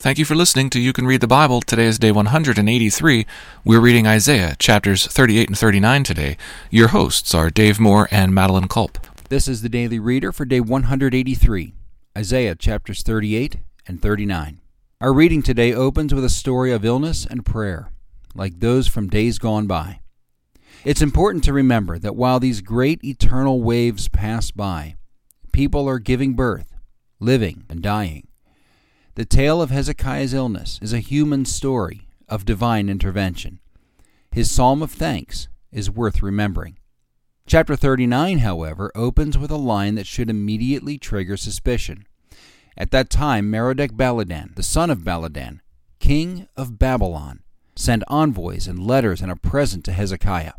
Thank you for listening to You Can Read the Bible. Today is day 183. We're reading Isaiah chapters 38 and 39 today. Your hosts are Dave Moore and Madeline Culp. This is the Daily Reader for day 183, Isaiah chapters 38 and 39. Our reading today opens with a story of illness and prayer, like those from days gone by. It's important to remember that while these great eternal waves pass by, people are giving birth, living, and dying. The tale of Hezekiah's illness is a human story of divine intervention. His psalm of thanks is worth remembering. Chapter 39, however, opens with a line that should immediately trigger suspicion. At that time, Merodach Baladan, the son of Baladan, king of Babylon, sent envoys and letters and a present to Hezekiah.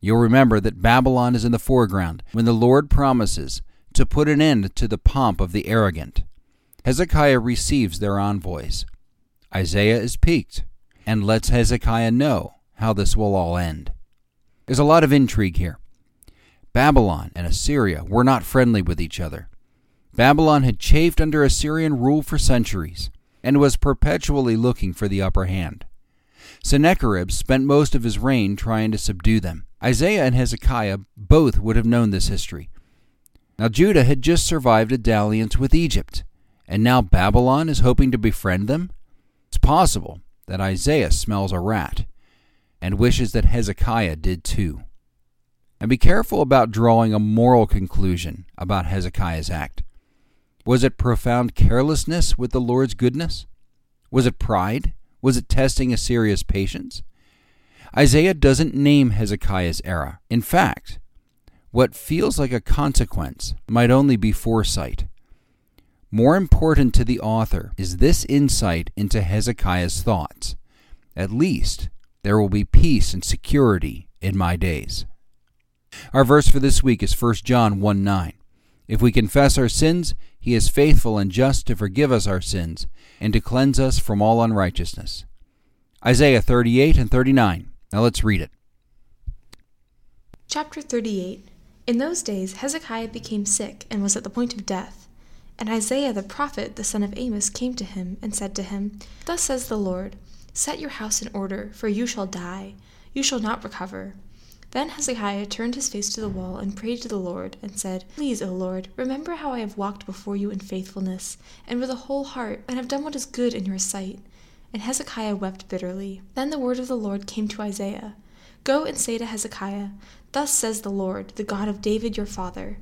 You'll remember that Babylon is in the foreground when the Lord promises to put an end to the pomp of the arrogant. Hezekiah receives their envoys. Isaiah is piqued and lets Hezekiah know how this will all end. There's a lot of intrigue here. Babylon and Assyria were not friendly with each other. Babylon had chafed under Assyrian rule for centuries and was perpetually looking for the upper hand. Sennacherib spent most of his reign trying to subdue them. Isaiah and Hezekiah both would have known this history. Now, Judah had just survived a dalliance with Egypt and now Babylon is hoping to befriend them? It's possible that Isaiah smells a rat and wishes that Hezekiah did too. And be careful about drawing a moral conclusion about Hezekiah's act. Was it profound carelessness with the Lord's goodness? Was it pride? Was it testing Assyria's patience? Isaiah doesn't name Hezekiah's error. In fact, what feels like a consequence might only be foresight. More important to the author is this insight into Hezekiah's thoughts. At least there will be peace and security in my days. Our verse for this week is 1 John 1 9. If we confess our sins, he is faithful and just to forgive us our sins and to cleanse us from all unrighteousness. Isaiah 38 and 39. Now let's read it. Chapter 38 In those days Hezekiah became sick and was at the point of death. And Isaiah the prophet, the son of Amos, came to him, and said to him, Thus says the Lord, Set your house in order, for you shall die, you shall not recover. Then Hezekiah turned his face to the wall and prayed to the Lord, and said, Please, O Lord, remember how I have walked before you in faithfulness, and with a whole heart, and have done what is good in your sight. And Hezekiah wept bitterly. Then the word of the Lord came to Isaiah Go and say to Hezekiah, Thus says the Lord, the God of David your father,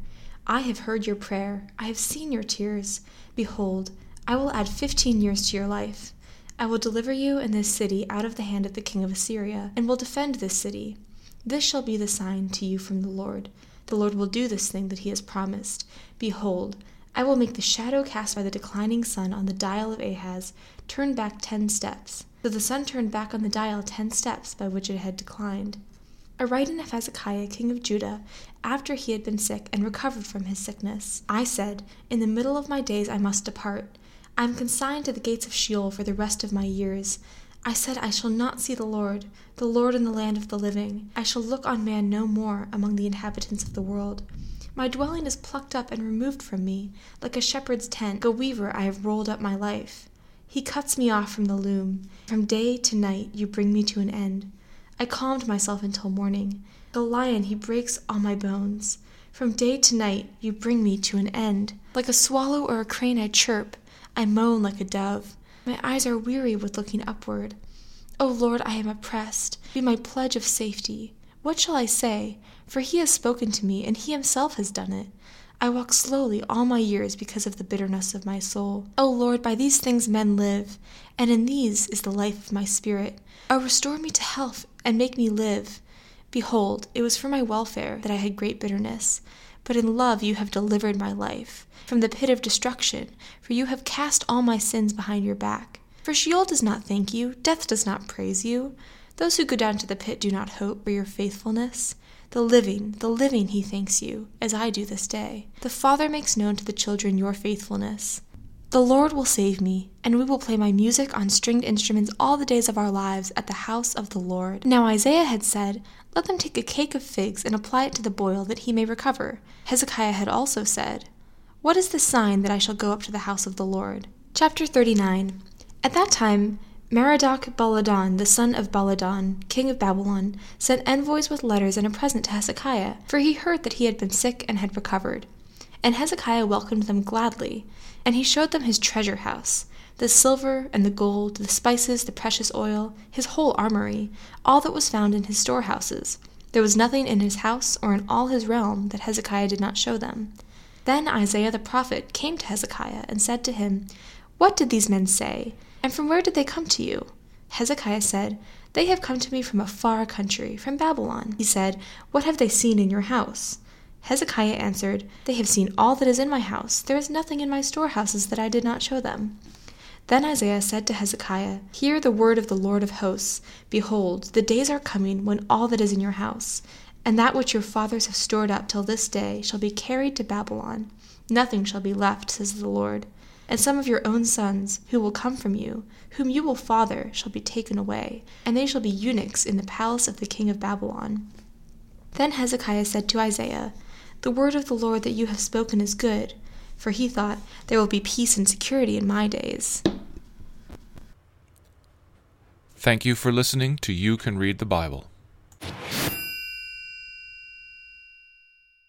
I have heard your prayer, I have seen your tears. Behold, I will add fifteen years to your life. I will deliver you and this city out of the hand of the king of Assyria, and will defend this city. This shall be the sign to you from the Lord. The Lord will do this thing that he has promised. Behold, I will make the shadow cast by the declining sun on the dial of Ahaz turn back ten steps. So the sun turned back on the dial ten steps by which it had declined. A writing of Hezekiah, king of Judah, after he had been sick and recovered from his sickness. I said, In the middle of my days I must depart. I am consigned to the gates of Sheol for the rest of my years. I said, I shall not see the Lord, the Lord in the land of the living. I shall look on man no more among the inhabitants of the world. My dwelling is plucked up and removed from me. Like a shepherd's tent, a weaver, I have rolled up my life. He cuts me off from the loom. From day to night you bring me to an end. I calmed myself until morning. A lion, he breaks all my bones. From day to night, you bring me to an end. Like a swallow or a crane, I chirp. I moan like a dove. My eyes are weary with looking upward. O Lord, I am oppressed. Be my pledge of safety. What shall I say? For he has spoken to me, and he himself has done it. I walk slowly all my years because of the bitterness of my soul. O Lord, by these things men live, and in these is the life of my spirit. O restore me to health and make me live. Behold, it was for my welfare that I had great bitterness. But in love you have delivered my life from the pit of destruction, for you have cast all my sins behind your back. For Sheol does not thank you, death does not praise you. Those who go down to the pit do not hope for your faithfulness. The living, the living, he thanks you, as I do this day. The Father makes known to the children your faithfulness. The Lord will save me, and we will play my music on stringed instruments all the days of our lives at the house of the Lord. Now Isaiah had said, Let them take a cake of figs and apply it to the boil, that he may recover. Hezekiah had also said, What is the sign that I shall go up to the house of the Lord? Chapter 39 At that time, Merodach Baladan, the son of Baladan, king of Babylon, sent envoys with letters and a present to Hezekiah, for he heard that he had been sick and had recovered. And Hezekiah welcomed them gladly, and he showed them his treasure house, the silver and the gold, the spices, the precious oil, his whole armory, all that was found in his storehouses. There was nothing in his house or in all his realm that Hezekiah did not show them. Then Isaiah the prophet came to Hezekiah and said to him, What did these men say? And from where did they come to you? Hezekiah said, They have come to me from a far country, from Babylon. He said, What have they seen in your house? Hezekiah answered, They have seen all that is in my house. There is nothing in my storehouses that I did not show them. Then Isaiah said to Hezekiah, Hear the word of the Lord of hosts. Behold, the days are coming when all that is in your house, and that which your fathers have stored up till this day, shall be carried to Babylon. Nothing shall be left, says the Lord. And some of your own sons, who will come from you, whom you will father, shall be taken away, and they shall be eunuchs in the palace of the king of Babylon. Then Hezekiah said to Isaiah, The word of the Lord that you have spoken is good. For he thought, There will be peace and security in my days. Thank you for listening to You Can Read the Bible.